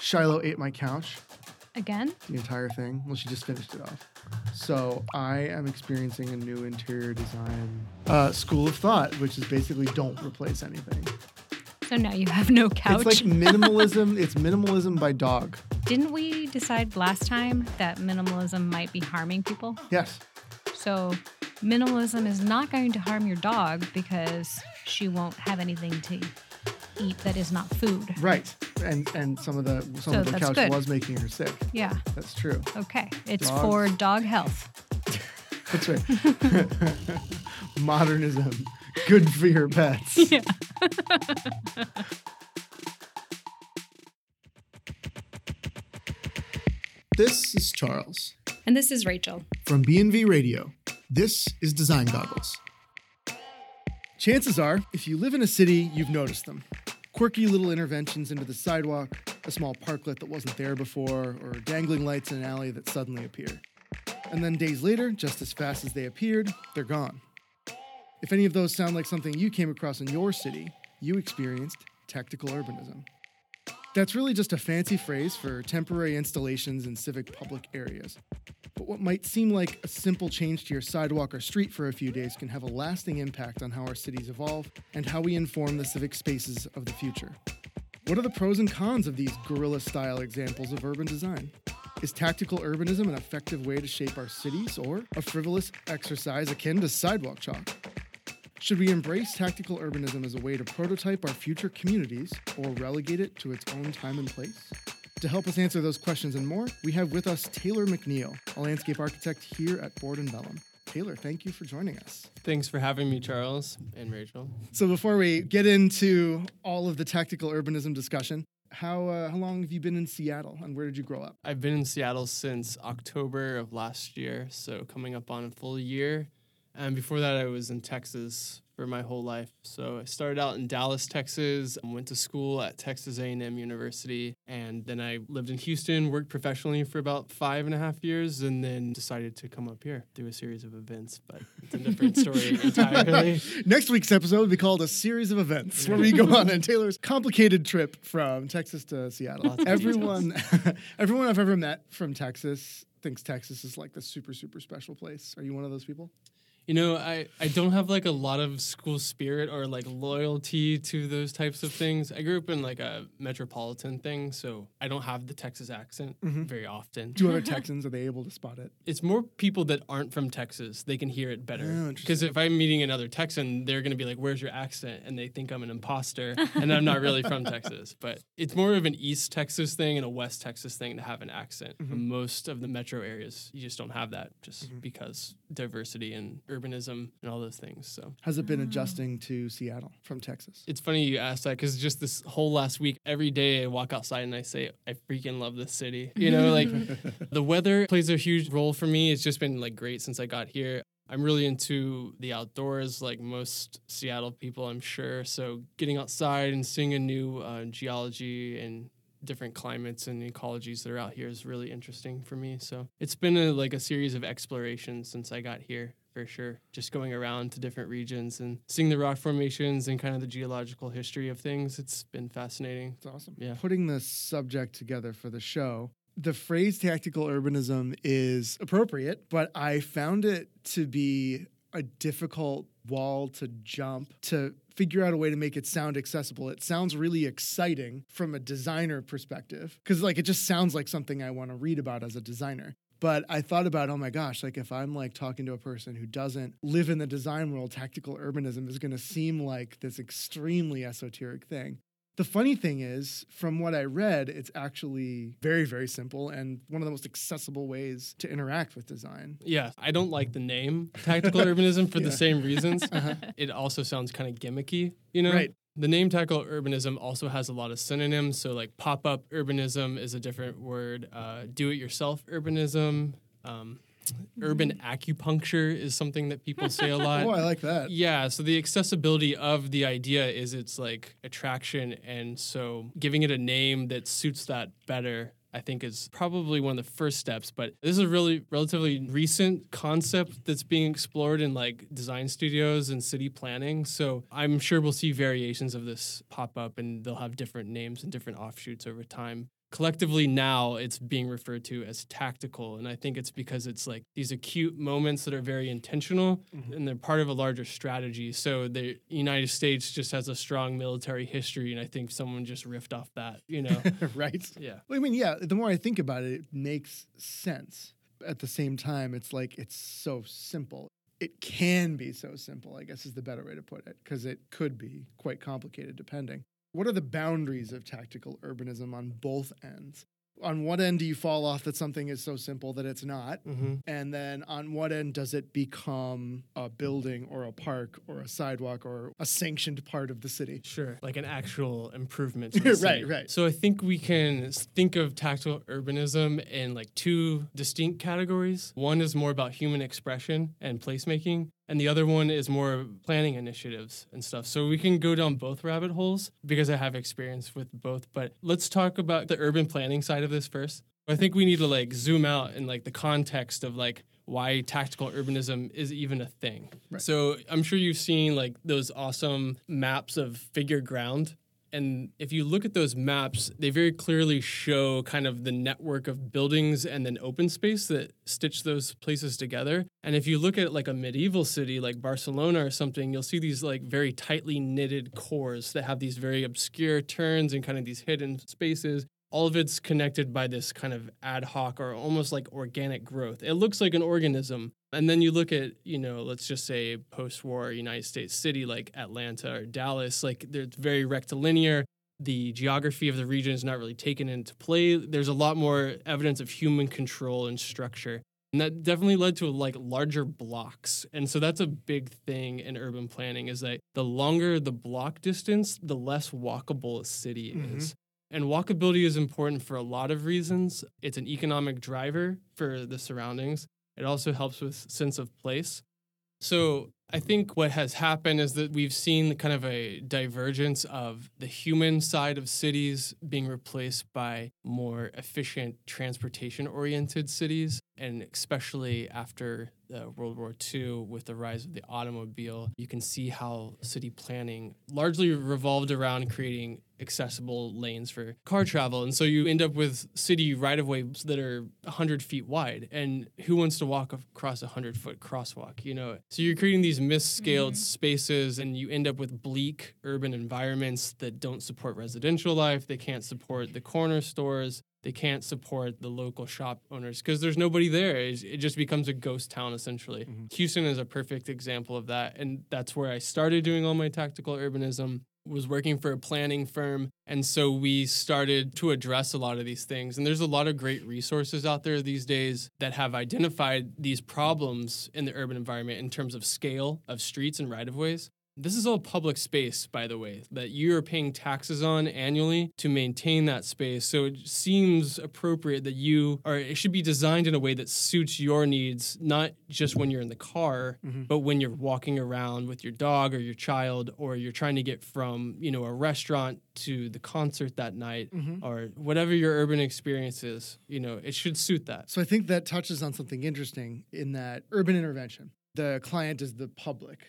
Shiloh ate my couch, Again? the entire thing. Well, she just finished it off. So I am experiencing a new interior design uh, school of thought, which is basically don't replace anything. So now you have no couch. It's like minimalism. it's minimalism by dog. Didn't we decide last time that minimalism might be harming people? Yes. So minimalism is not going to harm your dog because she won't have anything to eat that is not food. Right. And and some of the some So of the couch good. was making her sick. Yeah. That's true. Okay. It's Dogs. for dog health. That's right. Modernism. Good for your pets. Yeah. This is Charles And this is Rachel. from BNV Radio. This is Design Goggles. Chances are, if you live in a city, you've noticed them. Quirky little interventions into the sidewalk, a small parklet that wasn't there before, or dangling lights in an alley that suddenly appear. And then days later, just as fast as they appeared, they're gone. If any of those sound like something you came across in your city, you experienced tactical urbanism. That's really just a fancy phrase for temporary installations in civic public areas. What might seem like a simple change to your sidewalk or street for a few days can have a lasting impact on how our cities evolve and how we inform the civic spaces of the future. What are the pros and cons of these guerrilla style examples of urban design? Is tactical urbanism an effective way to shape our cities or a frivolous exercise akin to sidewalk chalk? Should we embrace tactical urbanism as a way to prototype our future communities or relegate it to its own time and place? To help us answer those questions and more, we have with us Taylor McNeil, a landscape architect here at Board and Vellum. Taylor, thank you for joining us. Thanks for having me, Charles and Rachel. So before we get into all of the tactical urbanism discussion, how uh, how long have you been in Seattle and where did you grow up? I've been in Seattle since October of last year, so coming up on a full year. And before that, I was in Texas for my whole life. So I started out in Dallas, Texas, and went to school at Texas A&M University, and then I lived in Houston, worked professionally for about five and a half years, and then decided to come up here through a series of events. But it's a different story entirely. Next week's episode will be called a series of events where we go on a Taylor's complicated trip from Texas to Seattle. Lots Everyone, everyone I've ever met from Texas thinks Texas is like the super super special place. Are you one of those people? You know, I, I don't have like a lot of school spirit or like loyalty to those types of things. I grew up in like a metropolitan thing, so I don't have the Texas accent mm-hmm. very often. Do other Texans are they able to spot it? It's more people that aren't from Texas, they can hear it better. Oh, Because if I'm meeting another Texan, they're going to be like, Where's your accent? And they think I'm an imposter and I'm not really from Texas. But it's more of an East Texas thing and a West Texas thing to have an accent. Mm-hmm. Most of the metro areas, you just don't have that just mm-hmm. because diversity and urbanism and all those things. So Has it been adjusting to Seattle from Texas? it's funny you asked that because just this whole last week, every day I walk outside and I say, I freaking love this city. You know, like the weather plays a huge role for me. It's just been like great since I got here. I'm really into the outdoors, like most Seattle people, I'm sure. So getting outside and seeing a new uh, geology and different climates and ecologies that are out here is really interesting for me. So it's been a, like a series of explorations since I got here for sure. Just going around to different regions and seeing the rock formations and kind of the geological history of things. It's been fascinating. It's awesome. Yeah. Putting the subject together for the show, the phrase tactical urbanism is appropriate, but I found it to be a difficult wall to jump to figure out a way to make it sound accessible. It sounds really exciting from a designer perspective because like it just sounds like something I want to read about as a designer. But I thought about, oh my gosh, like if I'm like talking to a person who doesn't live in the design world, tactical urbanism is going to seem like this extremely esoteric thing. The funny thing is, from what I read, it's actually very, very simple and one of the most accessible ways to interact with design. Yeah, I don't like the name tactical urbanism for Yeah. the same reasons. Uh-huh. It also sounds kind of gimmicky, you know? Right. The name tackle urbanism also has a lot of synonyms. So, like pop up urbanism is a different word, uh, do it yourself urbanism. Um, urban acupuncture is something that people say a lot. Oh, I like that. Yeah, so the accessibility of the idea is its like attraction, and so giving it a name that suits that better, I think, is probably one of the first steps. But this is a really relatively recent concept that's being explored in like design studios and city planning. So I'm sure we'll see variations of this pop up, and they'll have different names and different offshoots over time. Collectively now it's being referred to as tactical and i think it's because it's like these acute moments that are very intentional Mhm. and they're part of a larger strategy so the united states just has a strong military history and i think someone just riffed off that you know right? yeah Well, I mean, yeah, the more I think about it, it makes sense. At the same time, it's like it's so simple. It can be so simple, I guess is the better way to put it, because it could be quite complicated depending. What are the boundaries of tactical urbanism on both ends? On what end do you fall off that something is so simple that it's not? mm-hmm. And then on what end does it become a building or a park or a sidewalk or a sanctioned part of the city? Sure, like an actual improvement. to the Right, city. right. So I think we can think of tactical urbanism in like two distinct categories. One is more about human expression and placemaking, and the other one is more planning initiatives and stuff. So we can go down both rabbit holes because I have experience with both. But let's talk about the urban planning side of this first. I think we need to like zoom out in like the context of like why tactical urbanism is even a thing. Right. So I'm sure you've seen like those awesome maps of figure ground. And if you look at those maps, they very clearly show kind of the network of buildings and then open space that stitch those places together. And if you look at like a medieval city like Barcelona or something, you'll see these like very tightly knitted cores that have these very obscure turns and kind of these hidden spaces all of it's connected by this kind of ad hoc or almost like organic growth. It looks like an organism. And then you look at, you know, let's just say post war United States city like Atlanta or Dallas, like they're very rectilinear. The geography of the region is not really taken into play. There's a lot more evidence of human control and structure. And that definitely led to like larger blocks. And so that's a big thing in urban planning is that the longer the block distance, the less walkable a city Mhm. is. And walkability is important for a lot of reasons. It's an economic driver for the surroundings. It also helps with sense of place. So I think what has happened is that we've seen kind of a divergence of the human side of cities being replaced by more efficient transportation oriented cities. And especially after World War II, with the rise of the automobile, you can see how city planning largely revolved around creating accessible lanes for car travel. And so you end up with city right of ways that are 100 feet wide. And who wants to walk across a 100 foot crosswalk? You know, so you're creating these misscaled spaces and you end up with bleak urban environments that don't support residential life. They can't support the corner stores. They can't support the local shop owners because there's nobody there. It it just becomes a ghost town essentially. Mhm. Houston is a perfect example of that. And that's where I started doing all my tactical urbanism was working for a planning firm and so we started to address a lot of these things. And there's a lot of great resources out there these days that have identified these problems in the urban environment in terms of scale of streets and right of ways this is all public space, by the way, that you're paying taxes on annually to maintain that space. So it seems appropriate that you, are, it should be designed in a way that suits your needs, not just when you're in the car, Mhm. but when you're walking around with your dog or your child, or you're trying to get from, you know, a restaurant to the concert that night, Mhm. or whatever your urban experience is, you know, it should suit that. So I think that touches on something interesting in that urban intervention. The client is the public,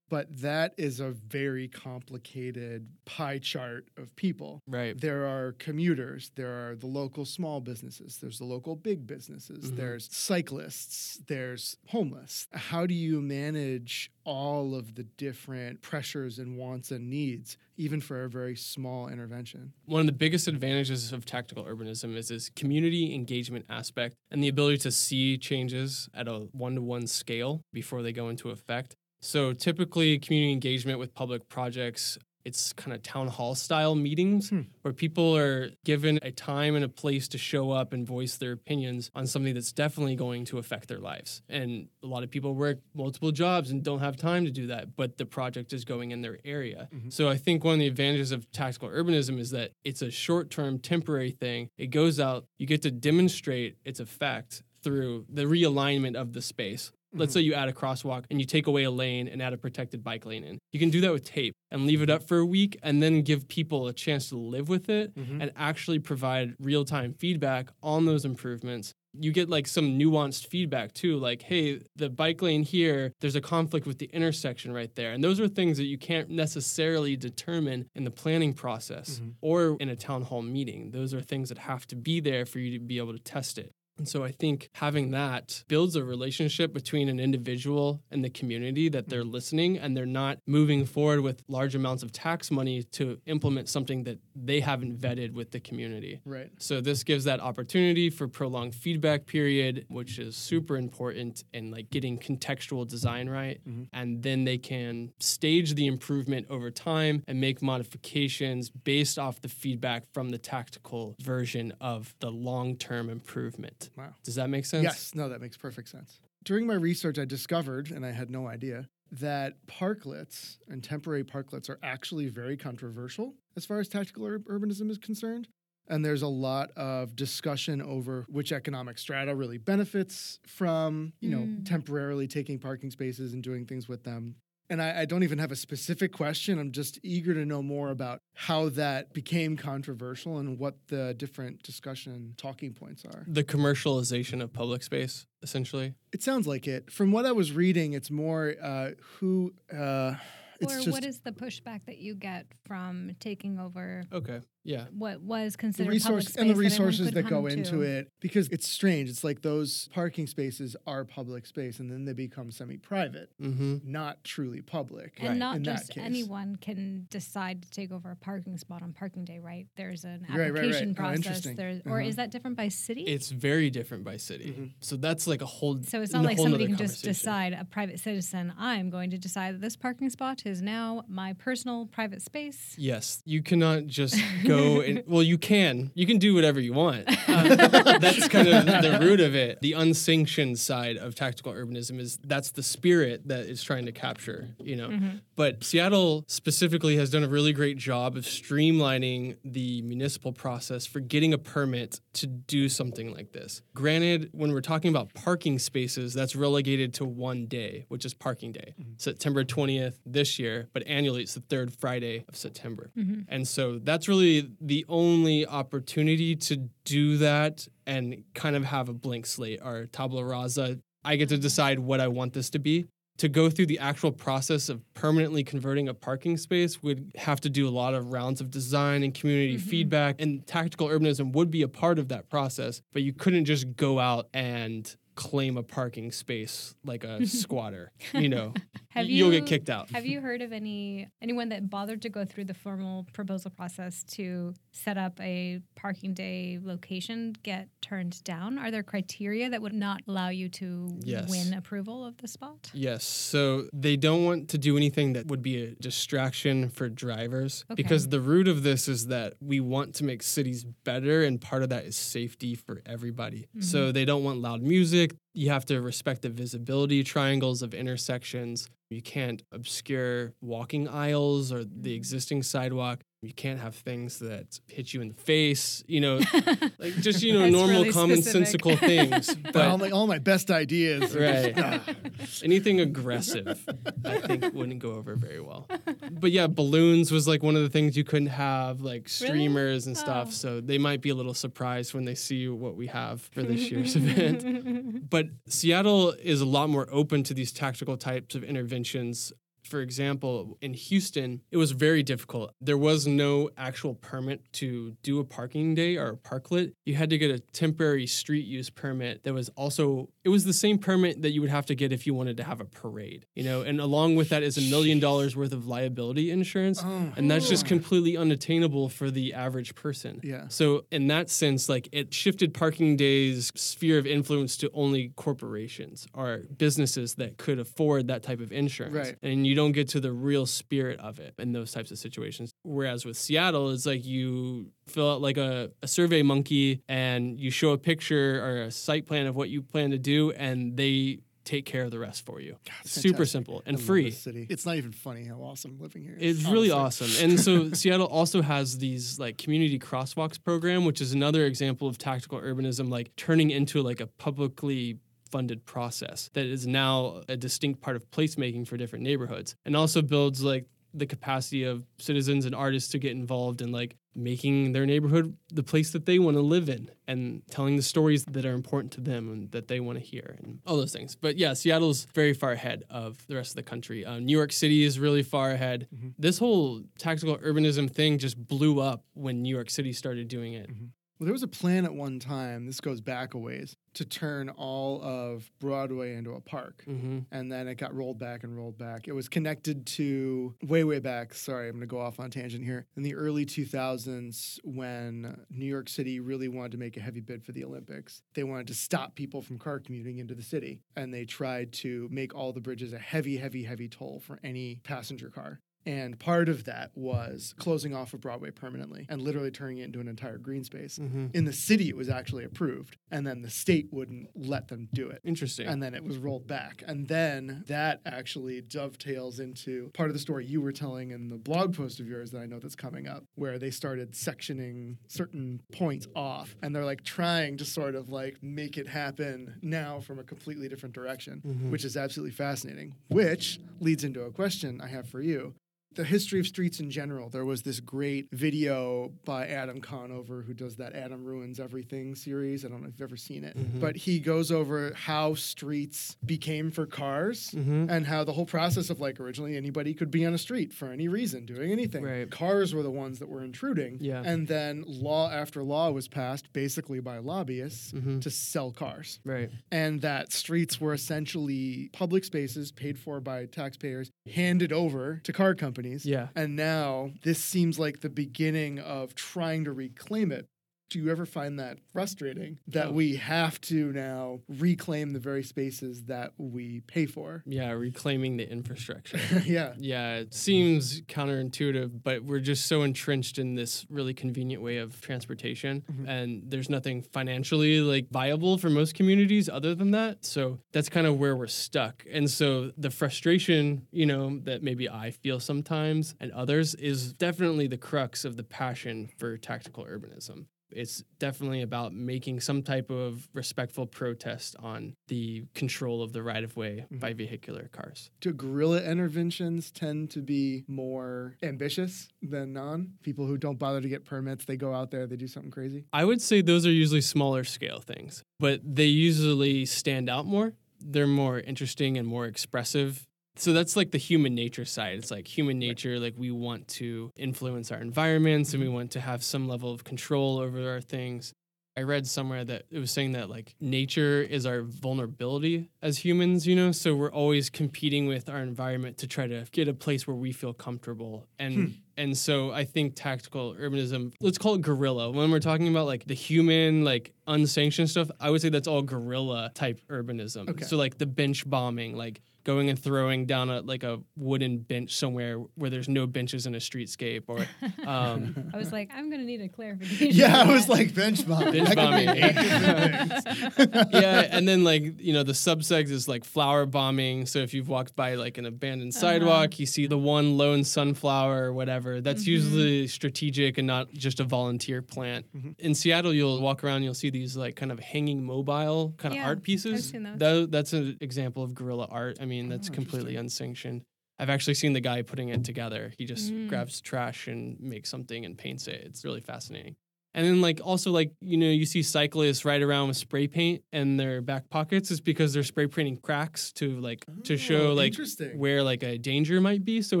but that is a very complicated pie chart of people. Right. There are commuters, there are the local small businesses, there's the local big businesses, Mhm. there's cyclists, there's homeless. How do you manage all of the different pressures and wants and needs, even for a very small intervention? One of the biggest advantages of tactical urbanism is this community engagement aspect and the ability to see changes at a one to one scale before they go into effect. So, typically, community engagement with public projects. It's kind of town hall style meetings Hmm. where people are given a time and a place to show up and voice their opinions on something that's definitely going to affect their lives. And a lot of people work multiple jobs and don't have time to do that, but the project is going in their area. Mhm. So I think one of the advantages of tactical urbanism is that it's a short term, temporary thing. It goes out, you get to demonstrate its effect through the realignment of the space. Let's say mm-hmm. you add a crosswalk and you take away a lane and add a protected bike lane in. You can do that with tape and leave it up for a week and then give people a chance to live with it mm-hmm. and actually provide real time feedback on those improvements. You get like some nuanced feedback too, like, hey, the bike lane here, there's a conflict with the intersection right there. And those are things that you can't necessarily determine in the planning process mm-hmm. or in a town hall meeting. Those are things that have to be there for you to be able to test it. And so I think having that builds a relationship between an individual and the community that they're mm-hmm. listening and they're not moving forward with large amounts of tax money to implement something that they haven't vetted with the community. Right. So this gives that opportunity for prolonged feedback period, which is super important in like getting contextual design right. Mm-hmm. And then they can stage the improvement over time and make modifications based off the feedback from the tactical version of the long-term improvement. Wow. Does that make sense? Yes, no, that makes perfect sense. During my research, I discovered, and I had no idea, that parklets and temporary parklets are actually very controversial as far as tactical ur- urbanism is concerned. And there's a lot of discussion over which economic strata really benefits from, you know, Mm. temporarily taking parking spaces and doing things with them. And I, I don't even have a specific question. I'm just eager to know more about how that became controversial and what the different discussion talking points are. The commercialization of public space, essentially. It sounds like it. From what I was reading, it's more uh, who. Uh, it's or just what is the pushback that you get from taking over Okay. Yeah. what was the considered resource public and the space that resources could that go into to? it because it's strange. It's like those parking spaces are public space and then they become semi-private, Mm-hmm. not truly public. And Right. not In that just case. anyone can decide to take over a parking spot on parking day, right? There's an Right, right, right. application Oh, process. interesting. There's, Or Uh-huh. is that different by city? It's very different by city. Mhm. So that's like a whole. so it's not like somebody can just decide, a private citizen, I'm going to decide that this parking spot is now my personal private space. Yes, you cannot just go and well, you can. You can do whatever you want. Uh, that's kind of the root of it. The unsanctioned side of tactical urbanism is that's the spirit that it's trying to capture. You know, mm-hmm. but Seattle specifically has done a really great job of streamlining the municipal process for getting a permit to do something like this. Granted, when we're talking about parking spaces, that's relegated to one day, which is parking day, mm-hmm. September 20th this year, but annually it's the third Friday of September. Mm-hmm. And so that's really the only opportunity to do that and kind of have a blank slate or tabula rasa. I get to decide what I want this to be. To go through the actual process of permanently converting a parking space would have to do a lot of rounds of design and community mm-hmm. feedback and tactical urbanism would be a part of that process but you couldn't just go out and claim a parking space like a squatter you know Have you'll get kicked out Have you heard of any anyone that bothered to go through the formal proposal process to set up a parking day location get turned down? Are there criteria that would not allow you to Yes. win approval of the spot? Yes. So they don't want to do anything that would be a distraction for drivers Okay. because the root of this is that we want to make cities better, and part of that is safety for everybody. So mm-hmm. they don't want loud music. You have to respect the visibility triangles of intersections. You can't obscure walking aisles or the mm-hmm. existing sidewalk. You can't have things that hit you in the face, you know, like just, you know, normal really commonsensical things. all, But my, all my best ideas. are just- Right. anything aggressive, I think wouldn't go over very well. But yeah, balloons was like one of the things you couldn't have, like streamers and stuff. Oh. So they might be a little surprised when they see what we have for this year's event. But Seattle is a lot more open to these tactical types of interventions. For example, in Houston, it was very difficult. There was no actual permit to do a parking day or a parklet. You had to get a temporary street use permit that was also it was the same permit that you would have to get if you wanted to have a parade, you know, and along with that is a million dollars worth of liability insurance. Oh. And that's just oh. completely unattainable for the average person. Yeah. So in that sense, like it shifted parking days sphere of influence to only corporations or businesses that could afford that type of insurance. Right. And you don't get to the real spirit of it in those types of situations. Whereas with Seattle, it's like you fill out like a, a survey monkey and you show a picture or a site plan of what you plan to do and they take care of the rest for you. it's Super fantastic. simple and love free. city. It's not even funny how awesome living here is. It's really awesome. And so Seattle also has these like community crosswalks program, which is another example of tactical urbanism, like turning into like a publicly funded process that is now a distinct part of placemaking for different neighborhoods and also builds like the capacity of citizens and artists to get involved in like making their neighborhood the place that they want to live in and telling the stories that are important to them and that they want to hear and all those things. But yeah, Seattle's very far ahead of the rest of the country. Um, New York City is really far ahead. Mm-hmm. This whole tactical urbanism thing just blew up when New York City started doing it. Well, there was a plan at one time, this goes back a ways, to turn all of Broadway into a park. hmm And then it got rolled back and rolled back. It was connected to way, way back. Sorry, I'm going to go off on a tangent here. In the early 2000s, when New York City really wanted to make a heavy bid for the Olympics, they wanted to stop people from car commuting into the city. And they tried to make all the bridges a heavy, heavy, heavy toll for any passenger car. And part of that was closing off of Broadway permanently and literally turning it into an entire green space. hmm In the city, it was actually approved, and then the state wouldn't let them do it. Interesting. And then it was rolled back. And then that actually dovetails into part of the story you were telling in the blog post of yours that I know that's coming up, where they started sectioning certain points off. And they're like trying to sort of like make it happen now from a completely different direction, Mhm. which is absolutely fascinating. Which leads into a question I have for you the history of streets in general. There was this great video by Adam Conover, who does that Adam Ruins Everything series. I don't know if you've ever seen it, Mhm. but he goes over how streets became for cars. Mhm. And how the whole process of like originally anybody could be on a street for any reason, doing anything. Right. Cars were the ones that were intruding. Yeah. And then law after law was passed, basically by lobbyists, Mhm. to sell cars Right. and that streets were essentially public spaces paid for by taxpayers handed over to car companies. Yeah. And now this seems like the beginning of trying to reclaim it. Do you ever find that frustrating that Oh. we have to now reclaim the very spaces that we pay for? Yeah. Reclaiming the infrastructure. yeah. Yeah, it seems counterintuitive, but we're just so entrenched in this really convenient way of transportation, Mhm. and there's nothing financially like viable for most communities other than that. So that's kind of where we're stuck. And so the frustration, you know, that maybe I feel sometimes and others is definitely the crux of the passion for tactical urbanism. It's definitely about making some type of respectful protest on the control of the right of way mm-hmm. by vehicular cars. Do guerrilla interventions tend to be more ambitious than non? People who don't bother to get permits, they go out there, they do something crazy. I would say those are usually smaller scale things, but they usually stand out more. They're more interesting and more expressive. So that's like the human nature side. It's like human nature, like we want to influence our environments and we mm-hmm. want to have some level of control over our things. I read somewhere that it was saying that like nature is our vulnerability as humans, you know? So we're always competing with our environment to try to get a place where we feel comfortable. And hmm. and so I think tactical urbanism, let's call it guerrilla. When we're talking about like the human, like unsanctioned stuff, I would say that's all guerrilla type urbanism. Okay. So like the bench bombing, like going and throwing down a like a wooden bench somewhere where there's no benches in a streetscape or um I was like, I'm gonna need a clarification. Yeah, on I was like bench bombing. Bench That could be bombing. eight different things. yeah, and then like you know the subsect is like flower bombing. So if you've walked by like an abandoned Uh-huh. sidewalk, you see the one lone sunflower or whatever. That's Mm-hmm. usually strategic and not just a volunteer plant. Mhm. In Seattle, you'll walk around, you'll see these like kind of hanging mobile kind of Yeah, art pieces. seen those. Tho- that's an example of guerrilla art. I mean, that's Oh, completely unsanctioned. I've actually seen the guy putting it together. He just Mm. grabs trash and makes something and paints it. It's really fascinating. And then like also like you know you see cyclists ride around with spray paint in their back pockets is because they're spray painting cracks to like to show Oh, like where like a danger might be. So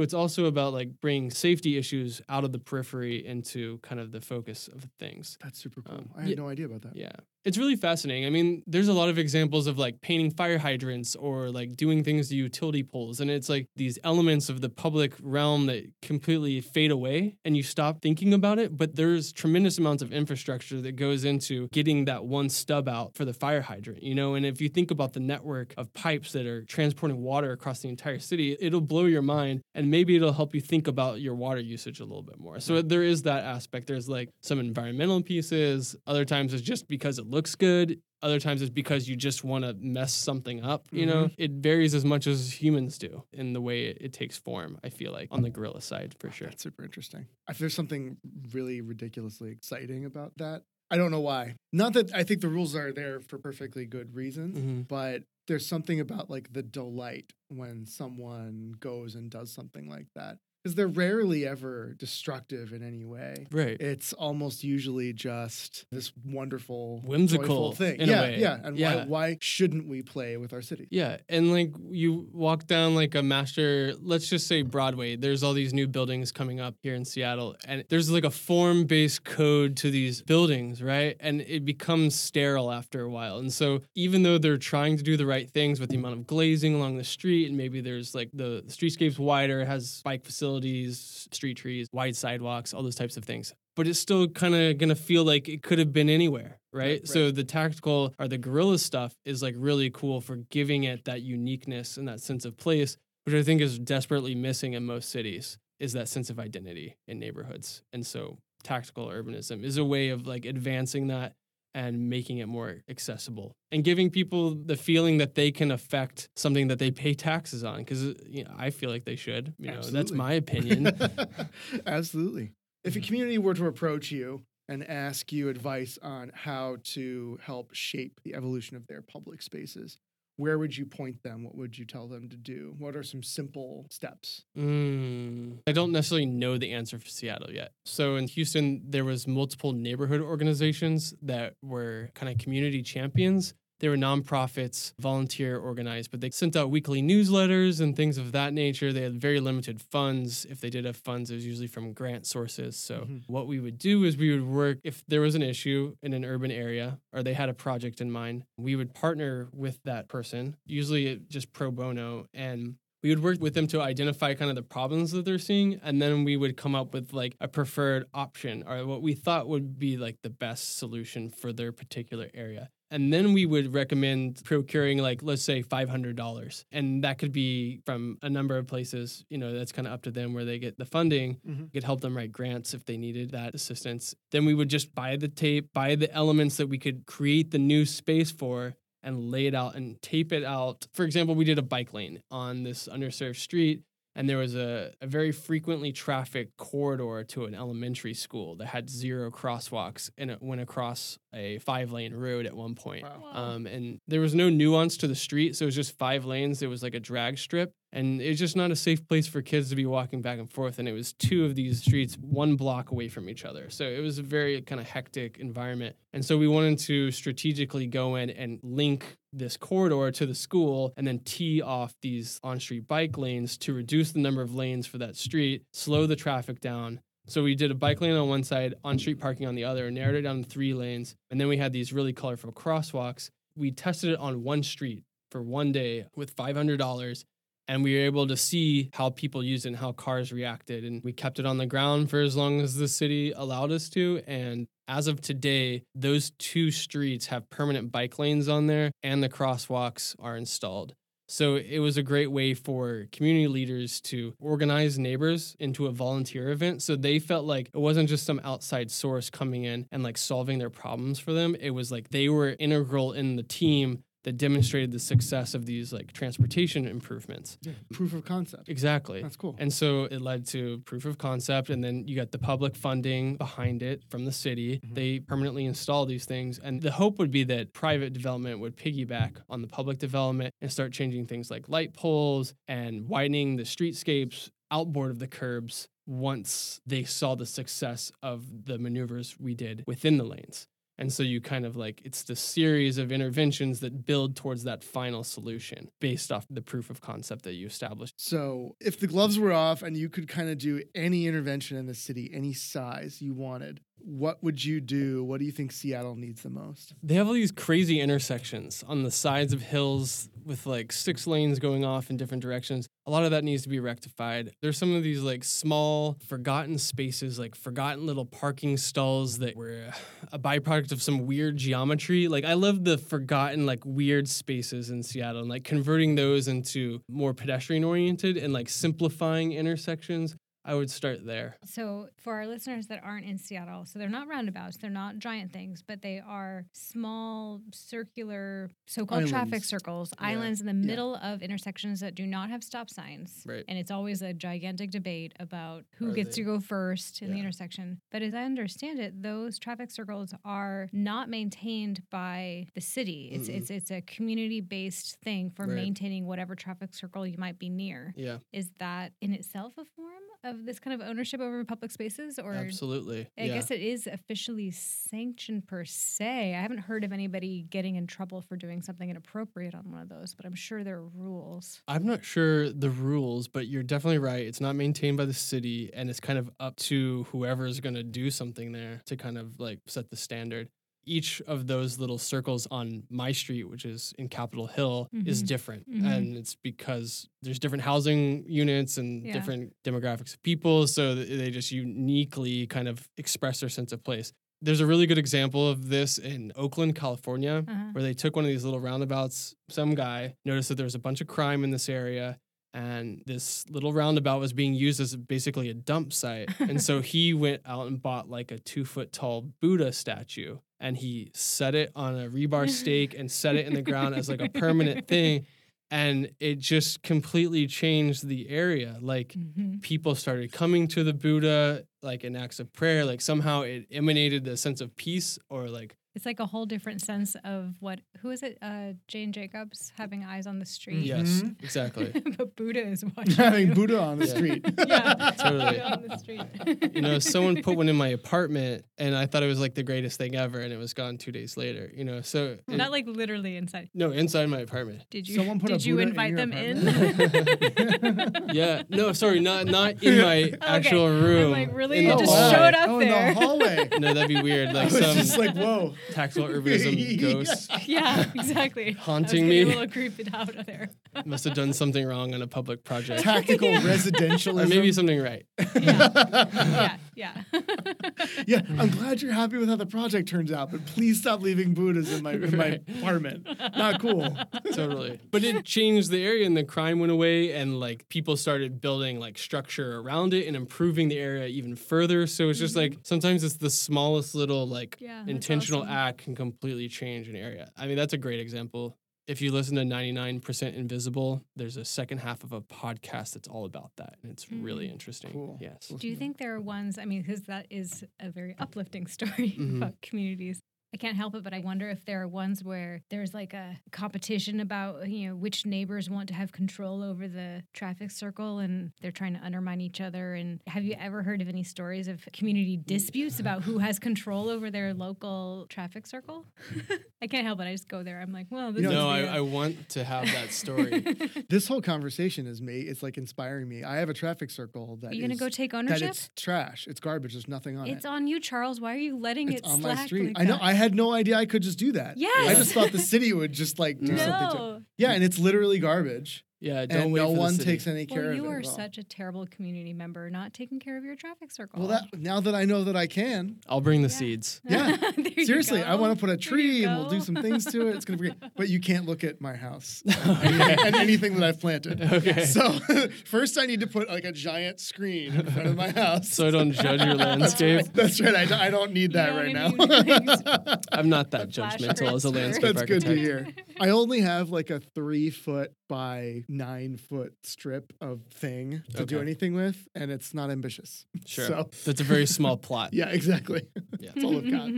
it's also about like bringing safety issues out of the periphery into kind of the focus of things. That's super cool. Um, I had yeah. no idea about that. Yeah. It's really fascinating. I mean, there's a lot of examples of like painting fire hydrants or like doing things to utility poles. And it's like these elements of the public realm that completely fade away and you stop thinking about it. But there's tremendous amounts of infrastructure that goes into getting that one stub out for the fire hydrant, you know? And if you think about the network of pipes that are transporting water across the entire city, it'll blow your mind and maybe it'll help you think about your water usage a little bit more. So there is that aspect. There's like some environmental pieces. Other times it's just because it looks good. Other times it's because you just want to mess something up. You know, it varies as much as humans do in the way it, it takes form, I feel like, on the guerrilla side for sure. That's super interesting. If there's something really ridiculously exciting about that, I don't know why. Not that I think the rules are there for perfectly good reasons, Mhm. but there's something about like the delight when someone goes and does something like that. Because they're rarely ever destructive in any way. Right. It's almost usually just this wonderful, Whimsical thing. in a yeah, way. yeah. And Yeah. why why shouldn't we play with our city? Yeah, and like you walk down like a master, let's just say Broadway. There's all these new buildings coming up here in Seattle, and there's like a form-based code to these buildings, right? And it becomes sterile after a while. And so even though they're trying to do the right things with the amount of glazing along the street, and maybe there's like the streetscape's wider, it has bike facilities, street trees, wide sidewalks, all those types of things. But it's still kind of gonna feel like it could have been anywhere, right? Right, So the tactical or the guerrilla stuff is like really cool for giving it that uniqueness and that sense of place, which I think is desperately missing in most cities, is that sense of identity in neighborhoods. And so tactical urbanism is a way of like advancing that and making it more accessible and giving people the feeling that they can affect something that they pay taxes on because you know, I feel like they should. You know, that's my opinion. Absolutely. If Mm-hmm. a community were to approach you and ask you advice on how to help shape the evolution of their public spaces, where would you point them? What would you tell them to do? What are some simple steps? Mm, I don't necessarily know the answer for Seattle yet. So in Houston, there was multiple neighborhood organizations that were kind of community champions. They were nonprofits, volunteer organized, but they sent out weekly newsletters and things of that nature. They had very limited funds. If they did have funds, it was usually from grant sources. So Mhm. what we would do is we would work if there was an issue in an urban area or they had a project in mind, we would partner with that person, usually just pro bono, and we would work with them to identify kind of the problems that they're seeing and then we would come up with like a preferred option or what we thought would be like the best solution for their particular area and then we would recommend procuring like let's say $500 and that could be from a number of places you know that's kind of up to them where they get the funding Mhm. we could help them write grants if they needed that assistance then we would just buy the tape buy the elements that we could create the new space for and lay it out and tape it out. For example, we did a bike lane on this underserved street, and there was a, a very frequently trafficked corridor to an elementary school that had zero crosswalks, and it went across a five lane road at one point. Wow. Um, and there was no nuance to the street, so it was just five lanes. It was like a drag strip, and it's just not a safe place for kids to be walking back and forth. And it was two of these streets, one block away from each other, so it was a very kind of hectic environment. And so we wanted to strategically go in and link this corridor to the school, and then tee off these on-street bike lanes to reduce the number of lanes for that street, slow the traffic down, so we did a bike lane on one side, on street parking on the other, narrowed it down to three lanes. And then we had these really colorful crosswalks. We tested it on one street for one day with $500. And we were able to see how people used it and how cars reacted. And we kept it on the ground for as long as the city allowed us to. And as of today, those two streets have permanent bike lanes on there and the crosswalks are installed. So it was a great way for community leaders to organize neighbors into a volunteer event. So they felt like it wasn't just some outside source coming in and like solving their problems for them. It was like they were integral in the team that demonstrated the success of these like transportation improvements. Yeah. Proof of concept. Exactly. That's cool. And so it led to proof of concept, and then you got the public funding behind it from the city. Mhm. They permanently install these things, and the hope would be that private development would piggyback on the public development and start changing things like light poles and widening the streetscapes outboard of the curbs once they saw the success of the maneuvers we did within the lanes. And so you kind of like, it's the series of interventions that build towards that final solution based off the proof of concept that you established. So, if the gloves were off and you could kind of do any intervention in the city, any size you wanted, what would you do? What do you think Seattle needs the most? They have all these crazy intersections on the sides of hills with like six lanes going off in different directions. A lot of that needs to be rectified. There's some of these like small, forgotten spaces, like forgotten little parking stalls that were a byproduct of some weird geometry. Like, I love the forgotten, like weird spaces in Seattle and like converting those into more pedestrian oriented and like simplifying intersections. I would start there. So, for our listeners that aren't in Seattle, so they're not roundabouts, they're not giant things, but they are small, circular, so called traffic circles, Yeah. islands in the middle of intersections that do not have stop signs. Right. And it's always a gigantic debate about who Are gets they- to go first in the intersection. But as I understand it, those traffic circles are not maintained by the city. It's Mm-mm. it's it's a community based thing for Right. maintaining whatever traffic circle you might be near. Yeah, Is that in itself a form of this kind of ownership over public spaces or absolutely. I yeah. guess it is officially sanctioned per se. I haven't heard of anybody getting in trouble for doing something inappropriate on one of those, but I'm sure there are rules. I'm not sure the rules, but you're definitely right. It's not maintained by the city, and it's kind of up to whoever's going to do something there to kind of like set the standard. Each of those little circles on my street, which is in Capitol Hill, is Mhm. different. Mhm. And it's because there's different housing units and Yeah. different demographics of people. So they just uniquely kind of express their sense of place. There's a really good example of this in Oakland, California Uh-huh. where they took one of these little roundabouts. Some guy noticed that there was a bunch of crime in this area, and this little roundabout was being used as basically a dump site. and so he went out and bought like a two foot tall Buddha statue, and he set it on a rebar stake and set it in the ground as like a permanent thing. And it just completely changed the area. Like Mhm. people started coming to the Buddha like in acts of prayer. Like somehow it emanated a sense of peace or like It's like a whole different sense of what, who is it? Uh, Jane Jacobs having eyes on the street. yes, Mhm. exactly. but Buddha is watching. Having you. Buddha on the Yeah. street. Yeah, Totally. Buddha on the street. you know, someone put one in my apartment and I thought it was like the greatest thing ever and it was gone two days later, you know. So it- Not like literally inside. no, inside my apartment. Did you? Someone put a did you Buddha invite your them apartment? in? Yeah. No, sorry, not not in my actual room. I'm like, really? in You the just hallway. showed up oh, there. in the hallway. No, that'd be weird. I Like was some just like, whoa. Tactile urbanism ghost yeah, exactly. Haunting I was me. getting A little creeped out of there. must have done something wrong on a public project. Tactical residentialism. Or maybe something right. yeah, yeah. Yeah, yeah, I'm glad you're happy with how the project turns out, but please stop leaving Buddhas in my in my apartment. Not cool. totally. But it changed the area and the crime went away and like people started building like structure around it and improving the area even further. So it's just like mm-hmm. sometimes it's the smallest little like Yeah, intentional awesome. act can completely change an area. I mean, that's a great example. If you listen to 99% Invisible, there's a second half of a podcast that's all about that. And it's really Mm. interesting. Cool. Yes. Do you think there are ones? I mean, because that is a very uplifting story Mhm. about communities. I can't help it, but I wonder if there are ones where there's like a competition about you know which neighbors want to have control over the traffic circle, and they're trying to undermine each other. And have you ever heard of any stories of community disputes about who has control over their local traffic circle? I can't help it. I just go there. I'm like, well, this You know, is no, I. I want to have that story. This whole conversation is me. It's like inspiring me. I have a traffic circle that you're gonna go take ownership. that ownership? it's trash. It's garbage. There's nothing on It's it. It's on you, Charles. Why are you letting It's it on slack my street. like I know. that? I had no idea I could just do that. Yeah, I just thought the city would just like do No. something to no. Yeah, and it's literally garbage. Yeah, don't and wait no for the one city. takes any care Well, of you it. are at all. such a terrible community member, not taking care of your traffic circle. Well, that now that I know that I can, I'll bring the Yeah. seeds. Yeah. Seriously, I want to put a tree and we'll do some things to it. It's gonna be great. But you can't look at my house Okay. and anything that I've planted. Okay. So first, I need to put like a giant screen in front of my house. so I don't judge your landscape. That's right. I don't need that don't right need now. I'm not that judgmental as a curtains. landscape That's good to hear. I only have like a three foot by nine foot strip of thing to do anything with, and it's not ambitious. Sure. So That's a very small plot. yeah, exactly. Yeah. That's all I've got.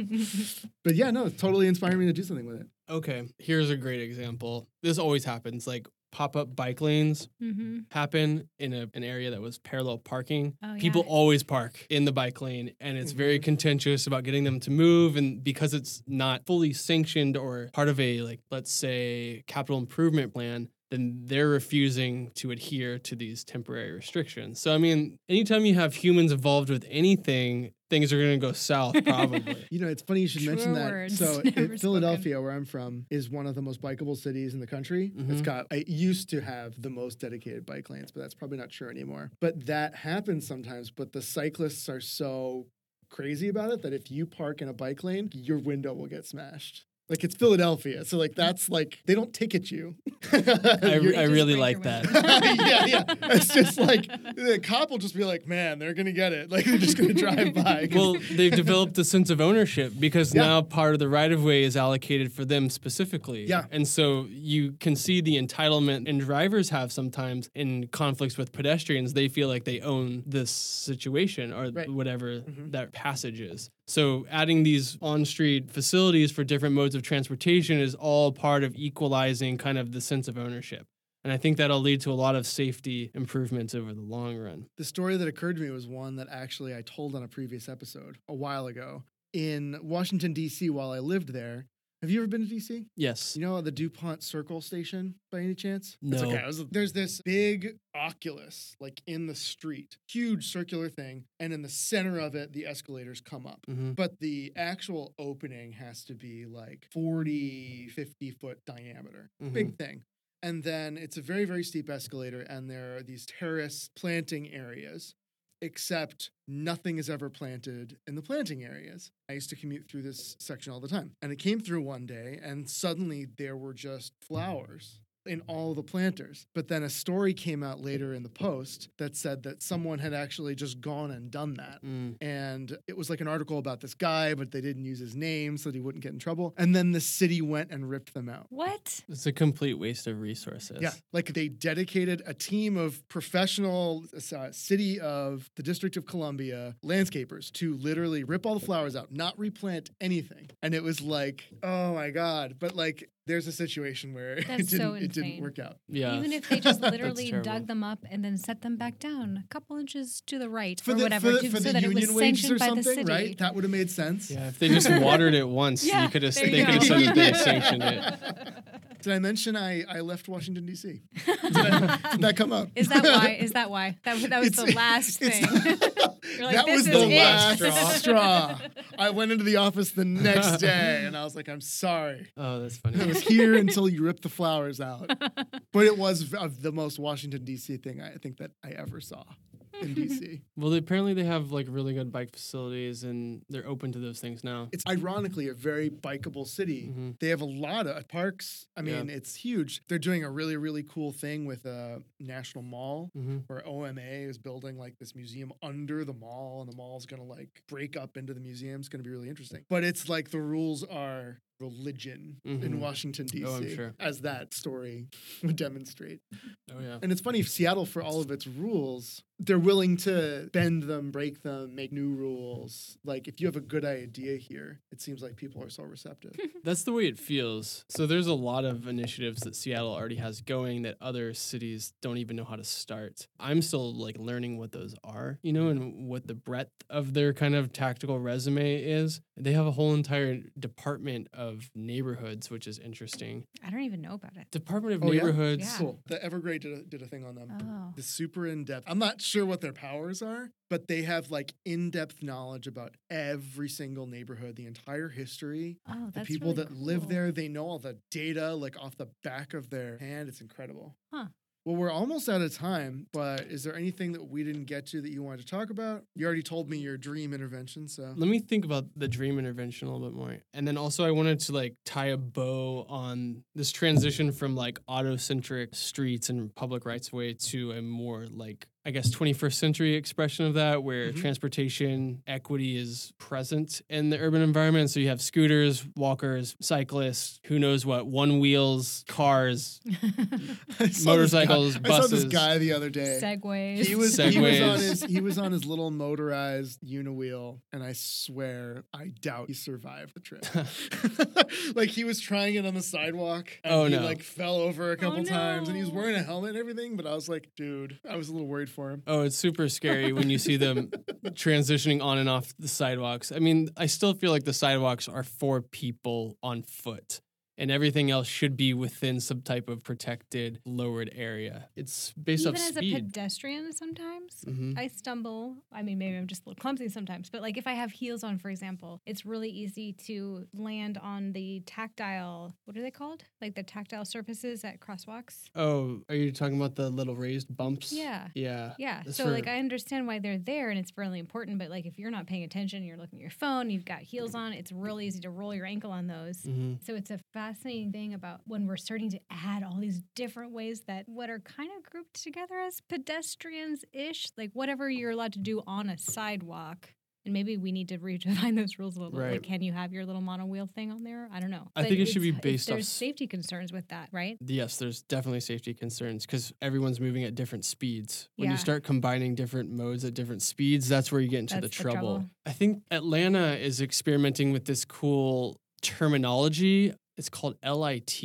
But yeah, no, it's totally inspiring me to do something with it. Okay. Here's a great example. This always happens. Like pop up bike lanes Mhm. happen in a, an area that was parallel parking. Oh, People always park in the bike lane, and it's very Mhm. contentious about getting them to move. And because it's not fully sanctioned or part of a, like, let's say, capital improvement plan, then they're refusing to adhere to these temporary restrictions. So, I mean, anytime you have humans involved with anything, things are going to go south, probably. You know, it's funny you should mention that. So, it- Philadelphia, where I'm from, is one of the most bikeable cities in the country. It's Mhm. got, it used to have the most dedicated bike lanes, but that's probably not true anymore. But that happens sometimes. But the cyclists are so crazy about it that if you park in a bike lane, your window will get smashed. Like it's Philadelphia, so like that's like they don't ticket you. I, I really like that. yeah, yeah. It's just like the cop will just be like, "Man, they're gonna get it." Like they're just gonna drive by. well, they've developed a sense of ownership because Yeah. now part of the right of way is allocated for them specifically. Yeah. And so you can see the entitlement and drivers have sometimes in conflicts with pedestrians. They feel like they own this situation or Right. whatever Mhm. that passage is. So adding these on street facilities for different modes of transportation is all part of equalizing kind of the sense of ownership. And I think that'll lead to a lot of safety improvements over the long run. the story that occurred to me was one that actually I told on a previous episode a while ago in Washington D.C. While I lived there. Have you ever been to D.C.? Yes. You know the Dupont Circle station by any chance? It's No. okay. I was- there's this big Oculus like in the street, huge circular thing, and in the center of it, the escalators come up. hmm But the actual opening has to be like 40, 50 foot diameter. Big thing. And then it's a very, very steep escalator, and there are these terrace planting areas, except nothing is ever planted in the planting areas. I used to commute through this section all the time. And it came through one day, and suddenly there were just flowers in all the planters. But then a story came out later in the post that said that someone had actually just gone and done that Mm. and it was like an article about this guy, but they didn't use his name so that he wouldn't get in trouble. And then the city went and ripped them out. What? It's a complete waste of resources. Yeah, like they dedicated a team of professional uh, city of the District of Columbia landscapers to literally rip all the flowers out, not replant anything. And it was like, oh my god! But like, there's a situation where it didn't so it didn't work out. Yeah. Even if they just literally dug them up and then set them back down a couple inches to the right For or the, whatever, for, to- for so the that it was union wages sanctioned or by the something, city. right? That would have made sense. Yeah, if they just watered it once, Yeah, you could have they could have said that they sanctioned it. Did I mention I, I left Washington D.C.? Did, I- did that come up? Is that why? Is that why? That, that was It's- the last thing. You're like, that was is the it." last straw. I went into the office the next day and I was like, I'm sorry. Oh, that's funny. I was here until you ripped the flowers out. But it was v- the most Washington, D.C. thing I think that I ever saw in D.C. Well, they, apparently they have like really good bike facilities, and they're open to those things now. It's ironically a very bikeable city. Mhm. They have a lot of parks. I Yeah. mean, it's huge. They're doing a really, really cool thing with a national mall hmm where OMA is building like this museum under the mall, and the mall is gonna like break up into the museum. It's gonna be really interesting. But it's like the rules are religion in Mhm. Washington D.C. Oh, sure. as that story would demonstrate. Oh yeah. And it's funny, Seattle for all of its rules, they're willing to bend them, break them, make new rules. Like if you have a good idea here, it seems like people are so receptive. That's the way it feels. So there's a lot of initiatives that Seattle already has going that other cities don't even know how to start. I'm still like learning what those are, you know, and what the breadth of their kind of tactical resume is. They have a whole entire department of neighborhoods, which is interesting. I don't even know about it. Department of Oh. Neighborhoods. Yeah. Cool. The Evergrey did a, did a thing on them. Oh. The super in depth. I'm not sure what their powers are, but they have like in depth knowledge about every single neighborhood, the entire history. Oh, The people really that live there, they know all the data like off the back of their hand. It's incredible. Huh. Well, we're almost out of time, but is there anything that we didn't get to that you wanted to talk about? You already told me your dream intervention, so Let me think about the dream intervention a little bit more. And then also I wanted to like tie a bow on this transition from like auto-centric streets and public rights of way to a more like I guess 21st century expression of that where Mhm. transportation equity is present in the urban environment. So you have scooters, walkers, cyclists, who knows what, one wheels, cars. I saw this Motorcycles, guy- I saw this guy the other day. Segways. He was he was on his he was on his little motorized uniwheel, and I swear I doubt he survived the trip. like he was trying it on the sidewalk, and Oh, he no. like fell over a couple times, and he was wearing a helmet and everything. But I was like, dude, I was a little worried for him. Oh, it's super scary when you see them transitioning on and off the sidewalks. I mean, I still feel like the sidewalks are for people on foot. And everything else should be within some type of protected lowered area. It's based Even off as a pedestrian, sometimes Mhm. I stumble. I mean, maybe I'm just a little clumsy sometimes, but like if I have heels on, for example, it's really easy to land on the tactile. What are they called? Like the tactile surfaces at crosswalks. Oh, are you talking about the little raised bumps? Yeah. Yeah. Yeah. That's so for- like I understand why they're there and it's really important, but like if you're not paying attention, you're looking at your phone, you've got heels on, it's real easy to roll your ankle on those. hmm So it's a fascinating thing about when we're starting to add all these different ways that what are kind of grouped together as pedestrians ish, like whatever you're allowed to do on a sidewalk. And maybe we need to redefine those rules a little bit. Right. Like, can you have your little monowheel thing on there? I don't know. I think it should be based off There's safety concerns with that, right? Yes, there's definitely safety concerns because everyone's moving at different speeds. When Yeah. you start combining different modes at different speeds, that's where you get into the the trouble. trouble. I think Atlanta is experimenting with this cool terminology. It's called LIT.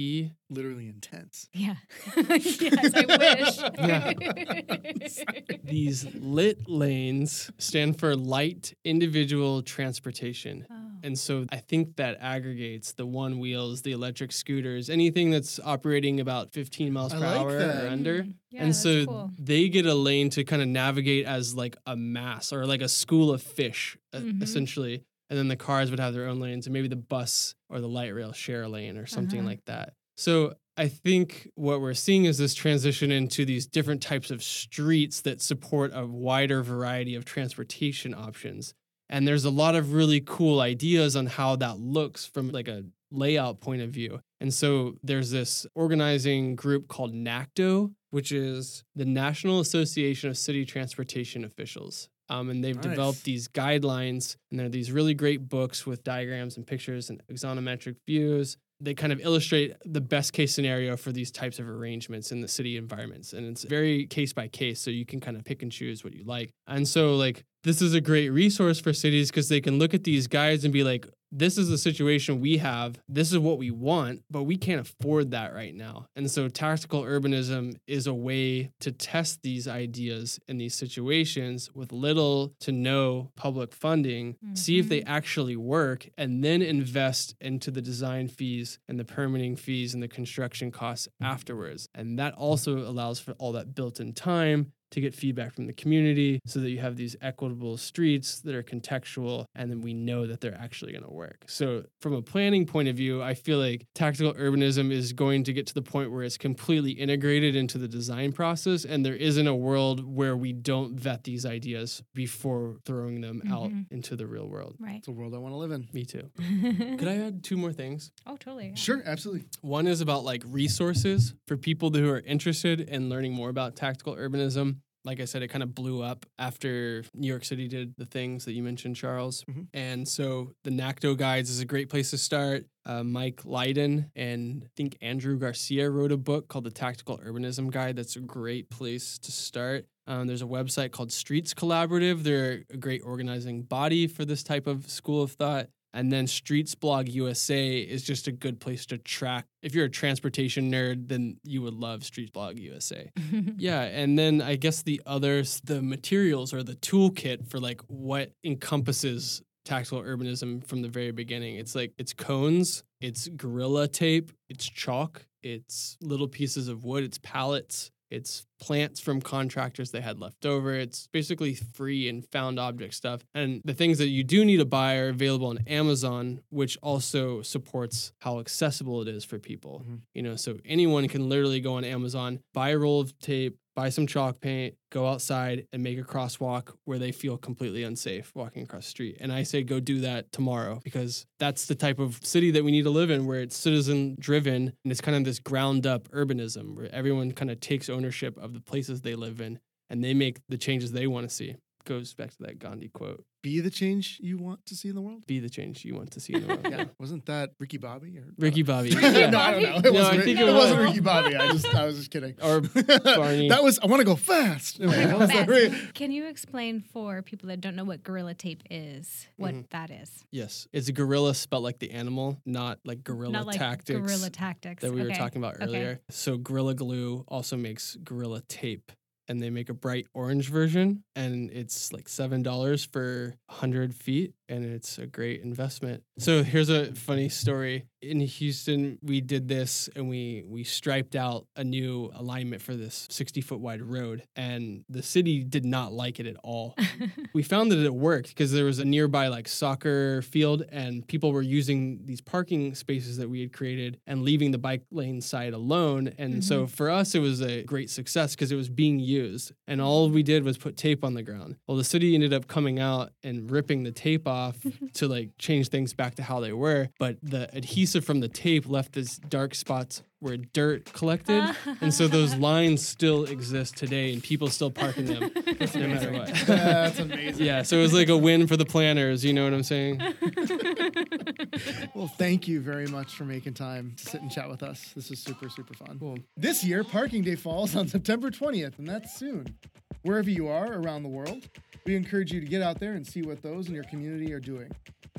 Literally intense. Yeah. yes, I wish. These lit lanes stand for light individual transportation. Oh. And so I think that aggregates the one wheels, the electric scooters, anything that's operating about 15 miles I per like hour that. or under. Mm, Yeah, and that's so cool. they get a lane to kind of navigate as like a mass or like a school of fish, Mhm. essentially. And then the cars would have their own lanes, and maybe the bus or the light rail share a lane or something Uh-huh. like that. So I think what we're seeing is this transition into these different types of streets that support a wider variety of transportation options. And there's a lot of really cool ideas on how that looks from like a layout point of view. And so there's this organizing group called NACTO, which is the National Association of City Transportation Officials. Um, and they've Nice. developed these guidelines, and they're these really great books with diagrams and pictures and axonometric views. They kind of illustrate the best case scenario for these types of arrangements in the city environments. And it's very case by case, so you can kind of pick and choose what you like. And so, like, this is a great resource for cities because they can look at these guides and be like, this is the situation we have. This is what we want, but we can't afford that right now. And so, tactical urbanism is a way to test these ideas in these situations with little to no public funding, see if they mm-hmm. actually work, and then invest into the design fees and the permitting fees and the construction costs afterwards. And that also allows for all that built in time to get feedback from the community so that you have these equitable streets that are contextual and then we know that they're actually going to work. So, from a planning point of view, I feel like tactical urbanism is going to get to the point where it's completely integrated into the design process and there isn't a world where we don't vet these ideas before throwing them out Mhm. into the real world. Right. It's a world I want to live in. Me too. Could I add two more things? oh, totally. yeah. Sure, absolutely. One is about like resources for people who are interested in learning more about tactical urbanism. Like I said, it kind of blew up after New York City did the things that you mentioned, Charles. Mhm. And so the NACTO guides is a great place to start. Uh, Mike Lydon and I think Andrew Garcia wrote a book called The Tactical Urbanism Guide. That's a great place to start. Um, there's a website called Streets Collaborative. They're a great organizing body for this type of school of thought. And then Streetsblog USA is just a good place to track. If you're a transportation nerd, then you would love Streetsblog USA. yeah, and then I guess the others, the materials or the toolkit for like what encompasses tactical urbanism from the very beginning. It's like it's cones, it's gorilla tape, it's chalk, it's little pieces of wood, it's pallets, it's plants from contractors they had left over. It's basically free and found object stuff. And the things that you do need to buy are available on Amazon, which also supports how accessible it is for people. Mhm. You know, so anyone can literally go on Amazon, buy a roll of tape, buy some chalk paint, go outside and make a crosswalk where they feel completely unsafe walking across the street. And I say go do that tomorrow because that's the type of city that we need to live in where it's citizen driven and it's kind of this ground up urbanism where everyone kind of takes ownership of the places they live in and they make the changes they want to see. Goes back to that Gandhi quote Be the change you want to see in the world. be the change you want to see in the world. Yeah, wasn't that Ricky Bobby or Ricky Bobby. Yeah. no, I don't know. It No, wasn't, I think it, it wasn't. Ricky Bobby. I just I was just kidding. Or Barney. that was I want to go fast. Anyway, that was Can you explain for people that don't know what gorilla tape is, what Mhm. that is? Yes, it's a gorilla spelled like the animal, not like guerrilla Not like tactics. guerrilla tactics that we were talking about Okay. earlier. So Gorilla Glue also makes Gorilla Tape. And they make a bright orange version, and it's like seven dollars for hundred feet, and it's a great investment. So here's a funny story. In Houston, we did this and we we striped out a new alignment for this 60 foot wide road, and the city did not like it at all. we found that it worked because there was a nearby like soccer field, and people were using these parking spaces that we had created and leaving the bike lane side alone. And so mm-hmm. for us, it was a great success because it was being used, and all we did was put tape on the ground. Well, the city ended up coming out and ripping the tape off to like change things back to how they were, but the adhesive from the tape left this dark spots where dirt collected, and so those lines still exist today, and people still park in them no matter what. That's amazing. yeah, so it was like a win for the planners. You know what I'm saying? Well, thank you very much for making time to sit and chat with us. This is super, super fun. Cool. This year, Parking Day falls on September 20th, and that's soon. Wherever you are around the world, we encourage you to get out there and see what those in your community are doing.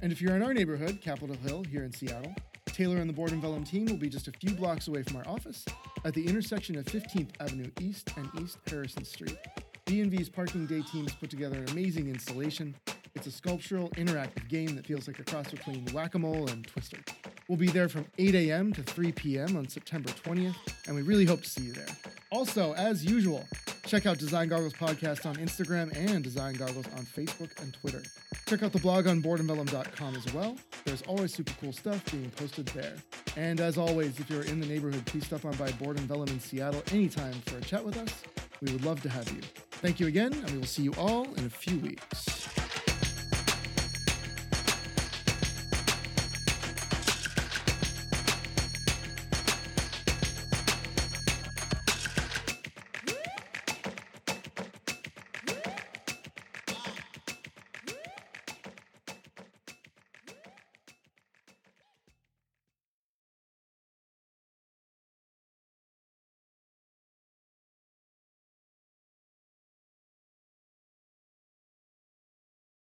And if you're in our neighborhood, Capitol Hill, here in Seattle, Taylor and the Board and Vellum team will be just a few blocks away from our office at the intersection of 15th Avenue East and East Harrison Street. B&V's Parking Day teams put together an amazing installation. It's a sculptural, interactive game that feels like a cross between Whack-A-Mole and Twister. We'll be there from 8 a.m. to 3 p.m. on September 20th, and we really hope to see you there. Also, as usual, check out Design Goggles Podcast on Instagram and Design Goggles on Facebook and Twitter. Check out the blog on boardandvellum.com as well. There's always super cool stuff being posted there. And as always, if you're in the neighborhood, please stop on by Board and Vellum in Seattle anytime for a chat with us. We would love to have you. Thank you again, and we will see you all in a few weeks.